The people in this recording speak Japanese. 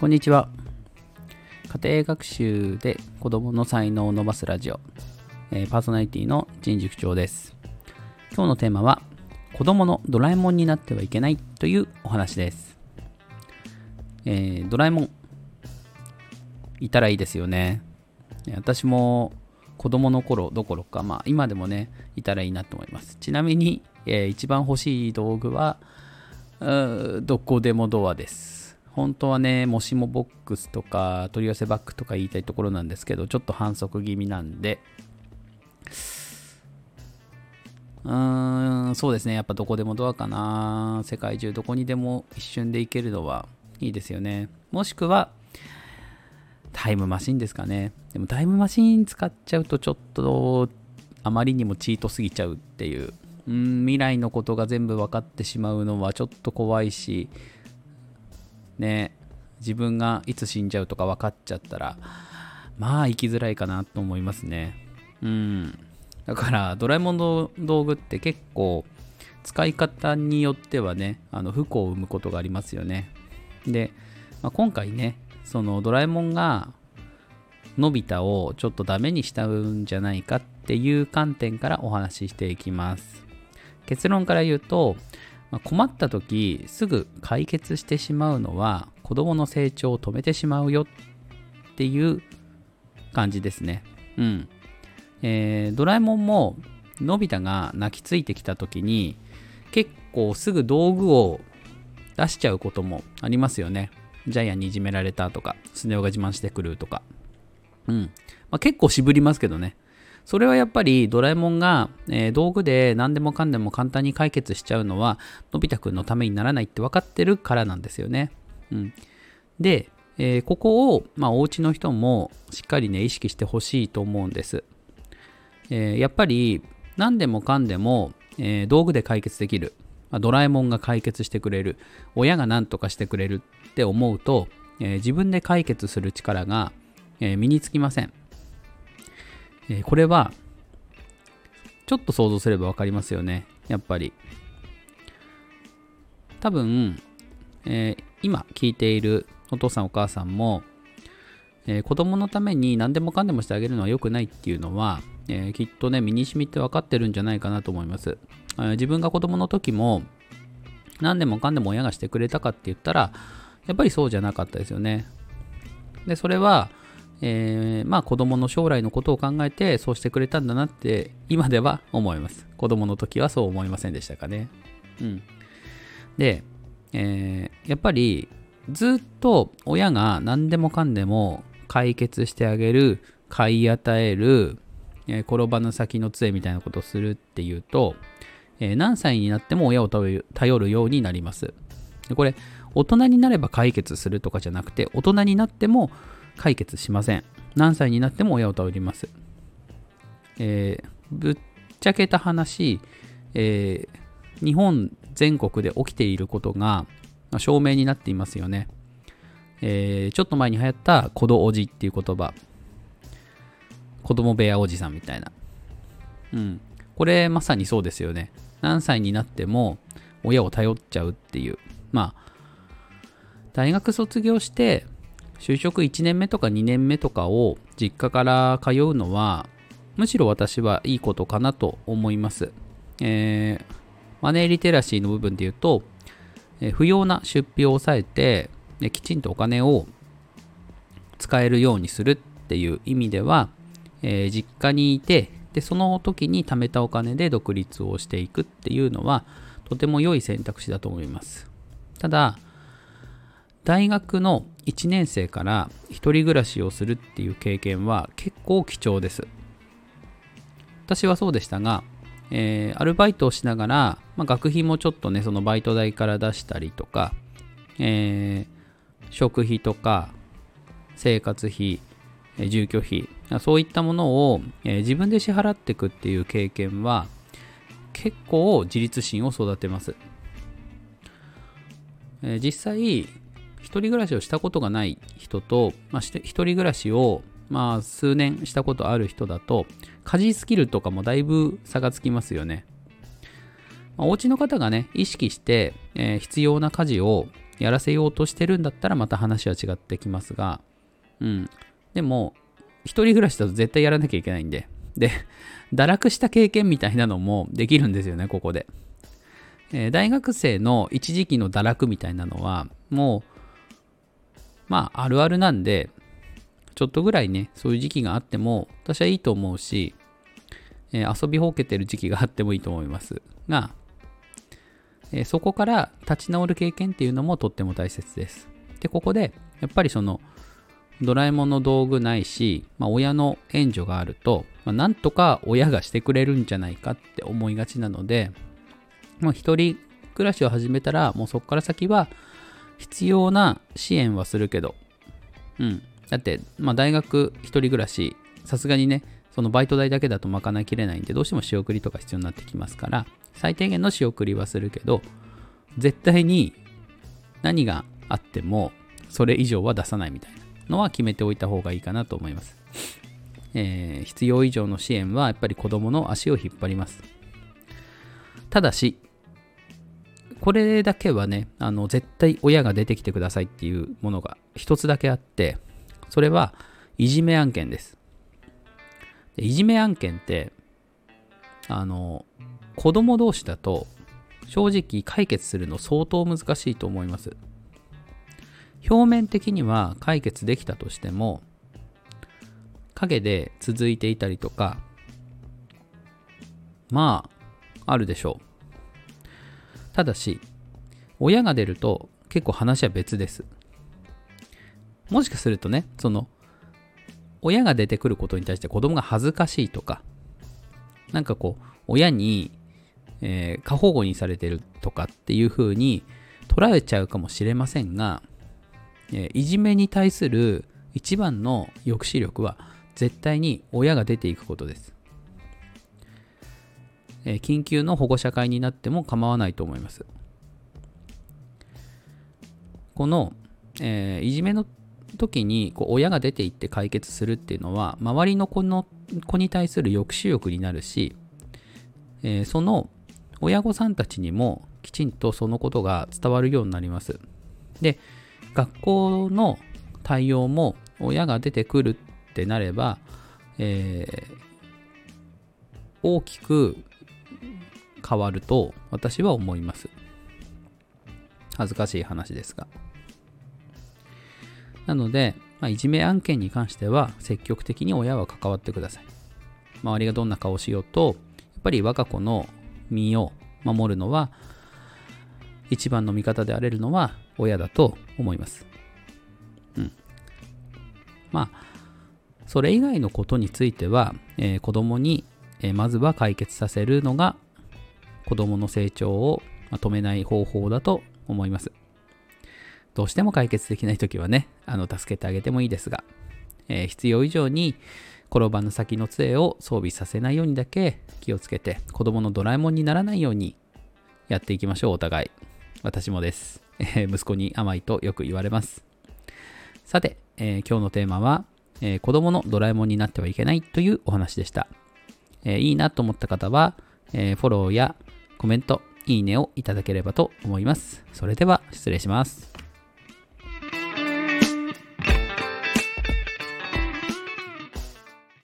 こんにちは。家庭学習で子供の才能を伸ばすラジオ、えーパーソナリティの陳塾長です。今日のテーマは、子供のドラえもんになってはいけないというお話です。えードラえもん、いたらいいですよね。私も子供の頃どころか、まあ今でもね、いたらいいなと思います。ちなみに、えー一番欲しい道具は、どこでもドアです。本当はね、もしもボックスとか取り寄せバッグとか言いたいところなんですけど、ちょっと反則気味なんで、うーん、そうですね。やっぱどこでもドアかな。世界中どこにでも一瞬で行けるのはいいですよね。もしくは、タイムマシンですかね。でもタイムマシン使っちゃうとちょっとあまりにもチートすぎちゃうっていう。うん、未来のことが全部分かってしまうのはちょっと怖いし、ね、自分がいつ死んじゃうとか分かっちゃったら、まあ生きづらいかなと思いますね。うん。だから、ドラえもんの道具って結構、使い方によってはね、あの不幸を生むことがありますよね。で、まあ、今回ね、そのドラえもんが、のび太をちょっとダメにしたんじゃないかっていう観点からお話ししていきます。結論から言うと、困った時すぐ解決してしまうのは子供の成長を止めてしまうよっていう感じですね。うん。えードラえもんものび太が泣きついてきた時に結構すぐ道具を出しちゃうこともありますよね。ジャイアンにいじめられたとか、スネ夫が自慢してくるとか。うん。まあ、結構渋りますけどね。それはやっぱりドラえもんが、えー道具で何でもかんでも簡単に解決しちゃうのは、のび太くんのためにならないって分かってるからなんですよね。うん。で、えーここを、まあ、お家の人もしっかりね、意識してほしいと思うんです。えーやっぱり何でもかんでも、え道具で解決できる、まあドラえもんが解決してくれる親が何とかしてくれるって思うと、え自分で解決する力が、え身につきません、えこれはちょっと想像すれば分かりますよねやっぱり多分、えー今聞いているお父さんお母さんもえー子供のために何でもかんでもしてあげるのは良くないっていうのは、えーきっとね、身に染みって分かってるんじゃないかなと思います。え自分が子供の時も、何でもかんでも親がしてくれたかって言ったら、やっぱりそうじゃなかったですよね。で、それは、えーまあ子供の将来のことを考えてそうしてくれたんだなって今では思います。子供の時はそう思いませんでしたかね。うん。で、えーやっぱりずっと親が何でもかんでも解決してあげる買い与える、えー転ばぬ先の杖みたいなことをするっていうと、え何歳になっても親を頼るようになりますこれ大人になれば解決するとかじゃなくて大人になっても解決しません何歳になっても親を頼ります、えーぶっちゃけた話、えー日本全国で起きていることが証明になっていますよね。えーちょっと前に流行った子どおじっていう言葉。子供部屋おじさんみたいな。うん。これまさにそうですよね。何歳になっても親を頼っちゃうっていう。まあ、大学卒業して就職1年目とか2年目とかを実家から通うのはむしろ私はいいことかなと思います。えーマネーリテラシーの部分で言うと、えー不要な出費を抑えて、できちんとお金を使えるようにするっていう意味では、えー実家にいてでその時に貯めたお金で独立をしていくっていうのはとても良い選択肢だと思いますただ大学の1年生から一人暮らしをするっていう経験は結構貴重です。私はそうでしたが、えーアルバイトをしながら、まあ、学費もちょっとねそのバイト代から出したりとか、えー食費とか生活費、住居費そういったものを、えー自分で支払っていくっていう経験は結構自立心を育てます、え実際人暮らしをしたことがない人と、まあ、一人暮らしをまあ数年したことある人だと家事スキルとかもだいぶ差がつきますよね、まあお家の方がね意識して、えー必要な家事をやらせようとしてるんだったらまた話は違ってきますが、うん。でも、一人暮らしだと絶対やらなきゃいけないんで。で、堕落した経験みたいなのもできるんですよね、ここで。えー、大学生の一時期の堕落みたいなのは、もう、まあ、あるあるなんで、ちょっとぐらいね、そういう時期があっても、私はいいと思うし、えー、遊びほうけてる時期があってもいいと思いますが、えー、そこから立ち直る経験っていうのもとっても大切です。で、ここで、やっぱりその、ドラえもんの道具ないし、まあ、親の援助があると、まあ、なんとか親がしてくれるんじゃないかって思いがちなので、まあ、一人暮らしを始めたら、もうそこから先は必要な支援はするけど、うん。だって、まあ、大学一人暮らし、さすがにね、そのバイト代だけだと賄いきれないんで、どうしても仕送りとか必要になってきますから、最低限の仕送りはするけど、絶対に何があっても、それ以上は出さないみたいなのは決めておいた方がいいかなと思います。えー、必要以上の支援はやっぱり子供の足を引っ張ります。ただし、これだけはね、あの、絶対親が出てきてくださいっていうものが一つだけあって、それはいじめ案件です。でいじめ案件って、あの、子供同士だと正直解決するの相当難しいと思います。表面的には解決できたとしても、影で続いていたりとか、まあ、あるでしょう。ただし、親が出ると結構話は別です。もしかするとね、その、親が出てくることに対して子供が恥ずかしいとか、なんかこう、親に、えー、過保護にされてるとかっていう風に捉えちゃうかもしれませんが、えー、いじめに対する一番の抑止力は絶対に親が出ていくことです。え、緊急の保護者会になっても構わないと思います。この、えー、いじめの時にこう親が出て行って解決するっていうのは周りの子の子に対する抑止力になるし、えー、その親御さんたちにもきちんとそのことが伝わるようになります。で、学校の対応も親が出てくるってなれば、えー、大きく変わると私は思います。恥ずかしい話ですが。なので、まあ、いじめ案件に関しては積極的に親は関わってください。周りがどんな顔をしようと、やっぱり我が子の身を守るのは、一番の味方であれるのは親だと思います。うん。まあ、それ以外のことについては、えー、子供に、えー、まずは解決させるのが子供の成長を止めない方法だと思います。どうしても解決できないときはね、あの、助けてあげてもいいですが、えー、必要以上に転ばぬ先の杖を装備させないようにだけ気をつけて、子供のドラえもんにならないようにやっていきましょう、お互い。私もです。えー、息子に甘いとよく言われます。さて、えー、今日のテーマは、えー、子供のドラえもんになってはいけないというお話でした。えいいなと思った方は、えフォローやコメント、いいねをいただければと思います。それでは失礼します。